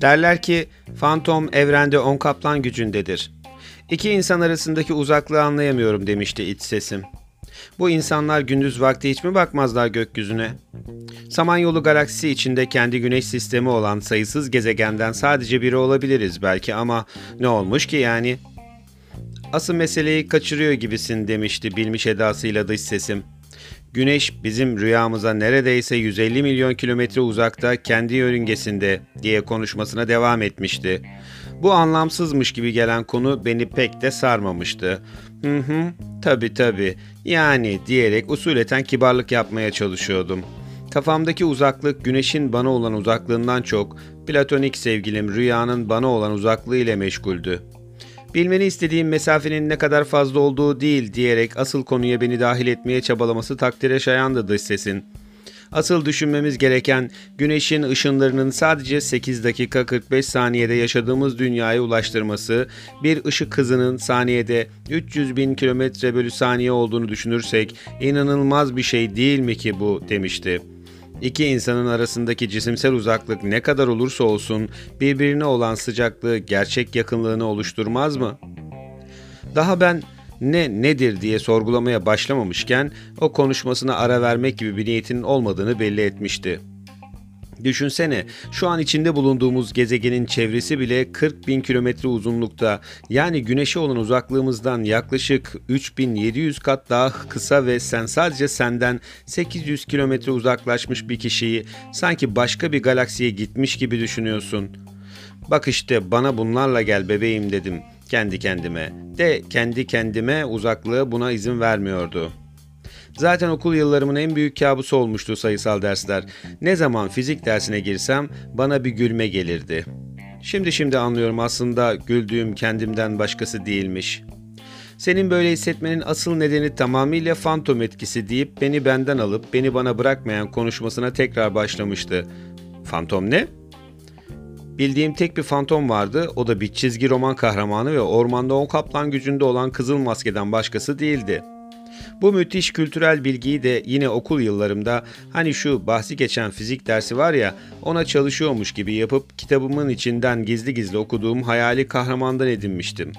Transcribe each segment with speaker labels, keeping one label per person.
Speaker 1: Derler ki fantom evrende on kaplan gücündedir. İki insan arasındaki uzaklığı anlayamıyorum demişti iç sesim. Bu insanlar gündüz vakti hiç mi bakmazlar gökyüzüne? Samanyolu galaksisi içinde kendi güneş sistemi olan sayısız gezegenden sadece biri olabiliriz belki ama ne olmuş ki yani? Asıl meseleyi kaçırıyor gibisin demişti bilmiş edasıyla dış sesim. Güneş bizim rüyamıza neredeyse 150 milyon kilometre uzakta kendi yörüngesinde diye konuşmasına devam etmişti. Bu anlamsızmış gibi gelen konu beni pek de sarmamıştı. Hı hı, tabi tabi, yani diyerek usuleten kibarlık yapmaya çalışıyordum. Kafamdaki uzaklık güneşin bana olan uzaklığından çok platonik sevgilim rüyanın bana olan uzaklığı ile meşguldü. Bilmeni istediğim mesafenin ne kadar fazla olduğu değil diyerek asıl konuya beni dahil etmeye çabalaması takdire şayandı dış sesin. Asıl düşünmemiz gereken güneşin ışınlarının sadece 8 dakika 45 saniyede yaşadığımız dünyaya ulaştırması, bir ışık hızının saniyede 300 bin kilometre bölü saniye olduğunu düşünürsek inanılmaz bir şey değil mi ki bu demişti. İki insanın arasındaki cisimsel uzaklık ne kadar olursa olsun birbirine olan sıcaklığı gerçek yakınlığını oluşturmaz mı? Daha ben ne nedir diye sorgulamaya başlamamışken o konuşmasına ara vermek gibi bir niyetinin olmadığını belli etmişti. Düşünsene şu an içinde bulunduğumuz gezegenin çevresi bile 40 bin kilometre uzunlukta yani güneşe olan uzaklığımızdan yaklaşık 3700 kat daha kısa ve sen sadece senden 800 kilometre uzaklaşmış bir kişiyi sanki başka bir galaksiye gitmiş gibi düşünüyorsun. Bak işte bana bunlarla gel bebeğim dedim kendi kendime. De kendi kendime uzaklığı buna izin vermiyordu.'' Zaten okul yıllarımın en büyük kabusu olmuştu sayısal dersler. Ne zaman fizik dersine girsem bana bir gülme gelirdi. Şimdi şimdi anlıyorum aslında güldüğüm kendimden başkası değilmiş. Senin böyle hissetmenin asıl nedeni tamamıyla fantom etkisi deyip beni benden alıp beni bana bırakmayan konuşmasına tekrar başlamıştı. Fantom ne? Bildiğim tek bir fantom vardı. O da bir çizgi roman kahramanı ve ormanda on kaplan gücünde olan Kızıl Maske'den başkası değildi.'' Bu müthiş kültürel bilgiyi de yine okul yıllarımda hani şu bahsi geçen fizik dersi var ya ona çalışıyormuş gibi yapıp kitabımın içinden gizli gizli okuduğum hayali kahramandan edinmiştim.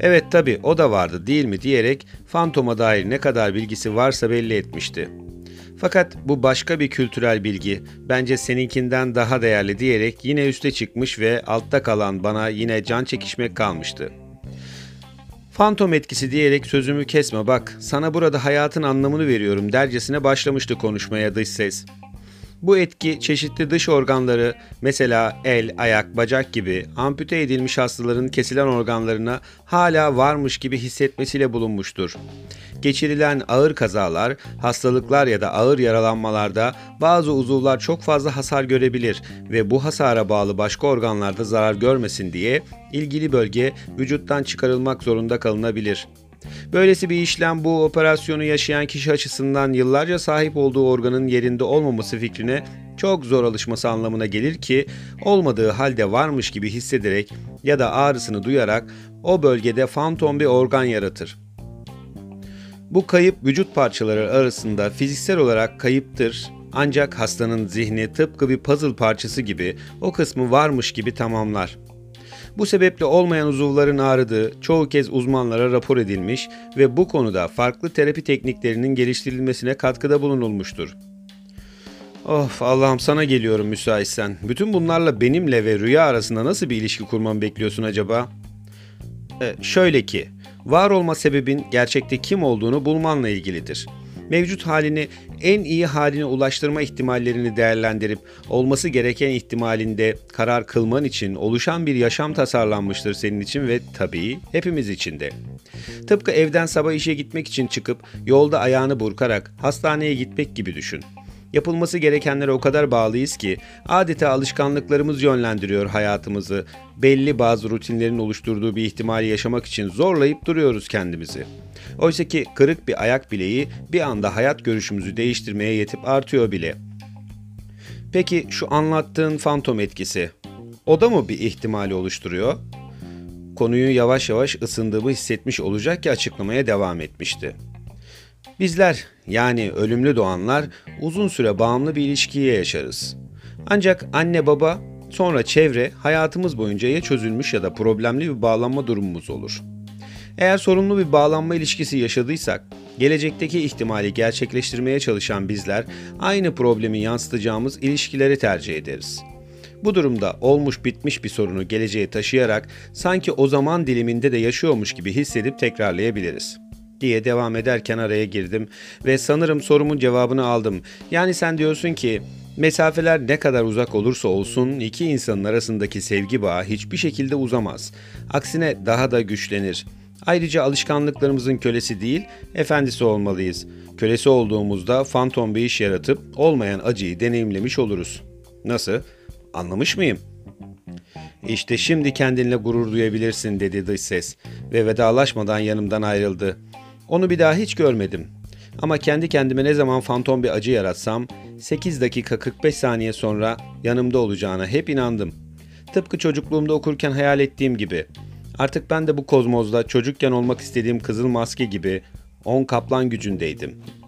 Speaker 1: Evet tabi o da vardı değil mi diyerek fantoma dair ne kadar bilgisi varsa belli etmişti. Fakat bu başka bir kültürel bilgi, bence seninkinden daha değerli diyerek yine üste çıkmış ve altta kalan bana yine can çekişmek kalmıştı.'' Fantom etkisi diyerek sözümü kesme bak, sana burada hayatın anlamını veriyorum dercesine başlamıştı konuşmaya dış ses. Bu etki çeşitli dış organları mesela el, ayak, bacak gibi ampute edilmiş hastaların kesilen organlarına hala varmış gibi hissetmesiyle bulunmuştur. Geçirilen ağır kazalar, hastalıklar ya da ağır yaralanmalarda bazı uzuvlar çok fazla hasar görebilir ve bu hasara bağlı başka organlarda zarar görmesin diye ilgili bölge vücuttan çıkarılmak zorunda kalınabilir. Böylesi bir işlem bu operasyonu yaşayan kişi açısından yıllarca sahip olduğu organın yerinde olmaması fikrine çok zor alışması anlamına gelir ki olmadığı halde varmış gibi hissederek ya da ağrısını duyarak o bölgede fantom bir organ yaratır. Bu kayıp vücut parçaları arasında fiziksel olarak kayıptır ancak hastanın zihni tıpkı bir puzzle parçası gibi o kısmı varmış gibi tamamlar. Bu sebeple olmayan uzuvların ağrıdığı çoğu kez uzmanlara rapor edilmiş ve bu konuda farklı terapi tekniklerinin geliştirilmesine katkıda bulunulmuştur. Of Allah'ım sana geliyorum müsaitsen. Bütün bunlarla benimle ve rüya arasında nasıl bir ilişki kurmamı bekliyorsun acaba? Ee, şöyle ki, var olma sebebin gerçekte kim olduğunu bulmanla ilgilidir. Mevcut halini en iyi haline ulaştırma ihtimallerini değerlendirip olması gereken ihtimalinde karar kılman için oluşan bir yaşam tasarlanmıştır senin için ve tabii hepimiz için de. Tıpkı evden sabah işe gitmek için çıkıp yolda ayağını burkarak hastaneye gitmek gibi düşün. Yapılması gerekenlere o kadar bağlıyız ki adeta alışkanlıklarımız yönlendiriyor hayatımızı. Belli bazı rutinlerin oluşturduğu bir ihtimali yaşamak için zorlayıp duruyoruz kendimizi. Oysa ki kırık bir ayak bileği bir anda hayat görüşümüzü değiştirmeye yetip artıyor bile. Peki şu anlattığın fantom etkisi, o da mı bir ihtimali oluşturuyor? Konuyu yavaş yavaş ısındığımı hissetmiş olacak ki açıklamaya devam etmişti. Bizler yani ölümlü doğanlar uzun süre bağımlı bir ilişkiye yaşarız. Ancak anne baba Sonra çevre hayatımız boyunca ya çözülmüş ya da problemli bir bağlanma durumumuz olur. Eğer sorunlu bir bağlanma ilişkisi yaşadıysak, gelecekteki ihtimali gerçekleştirmeye çalışan bizler aynı problemi yansıtacağımız ilişkileri tercih ederiz. Bu durumda olmuş bitmiş bir sorunu geleceğe taşıyarak sanki o zaman diliminde de yaşıyormuş gibi hissedip tekrarlayabiliriz diye devam ederken araya girdim ve sanırım sorumun cevabını aldım. Yani sen diyorsun ki mesafeler ne kadar uzak olursa olsun iki insanın arasındaki sevgi bağı hiçbir şekilde uzamaz. Aksine daha da güçlenir. Ayrıca alışkanlıklarımızın kölesi değil, efendisi olmalıyız. Kölesi olduğumuzda fantom bir iş yaratıp olmayan acıyı deneyimlemiş oluruz. Nasıl? Anlamış mıyım? İşte şimdi kendinle gurur duyabilirsin dedi dış ses ve vedalaşmadan yanımdan ayrıldı. Onu bir daha hiç görmedim. Ama kendi kendime ne zaman fantom bir acı yaratsam 8 dakika 45 saniye sonra yanımda olacağına hep inandım. Tıpkı çocukluğumda okurken hayal ettiğim gibi. Artık ben de bu kozmozda çocukken olmak istediğim kızıl maske gibi on kaplan gücündeydim.''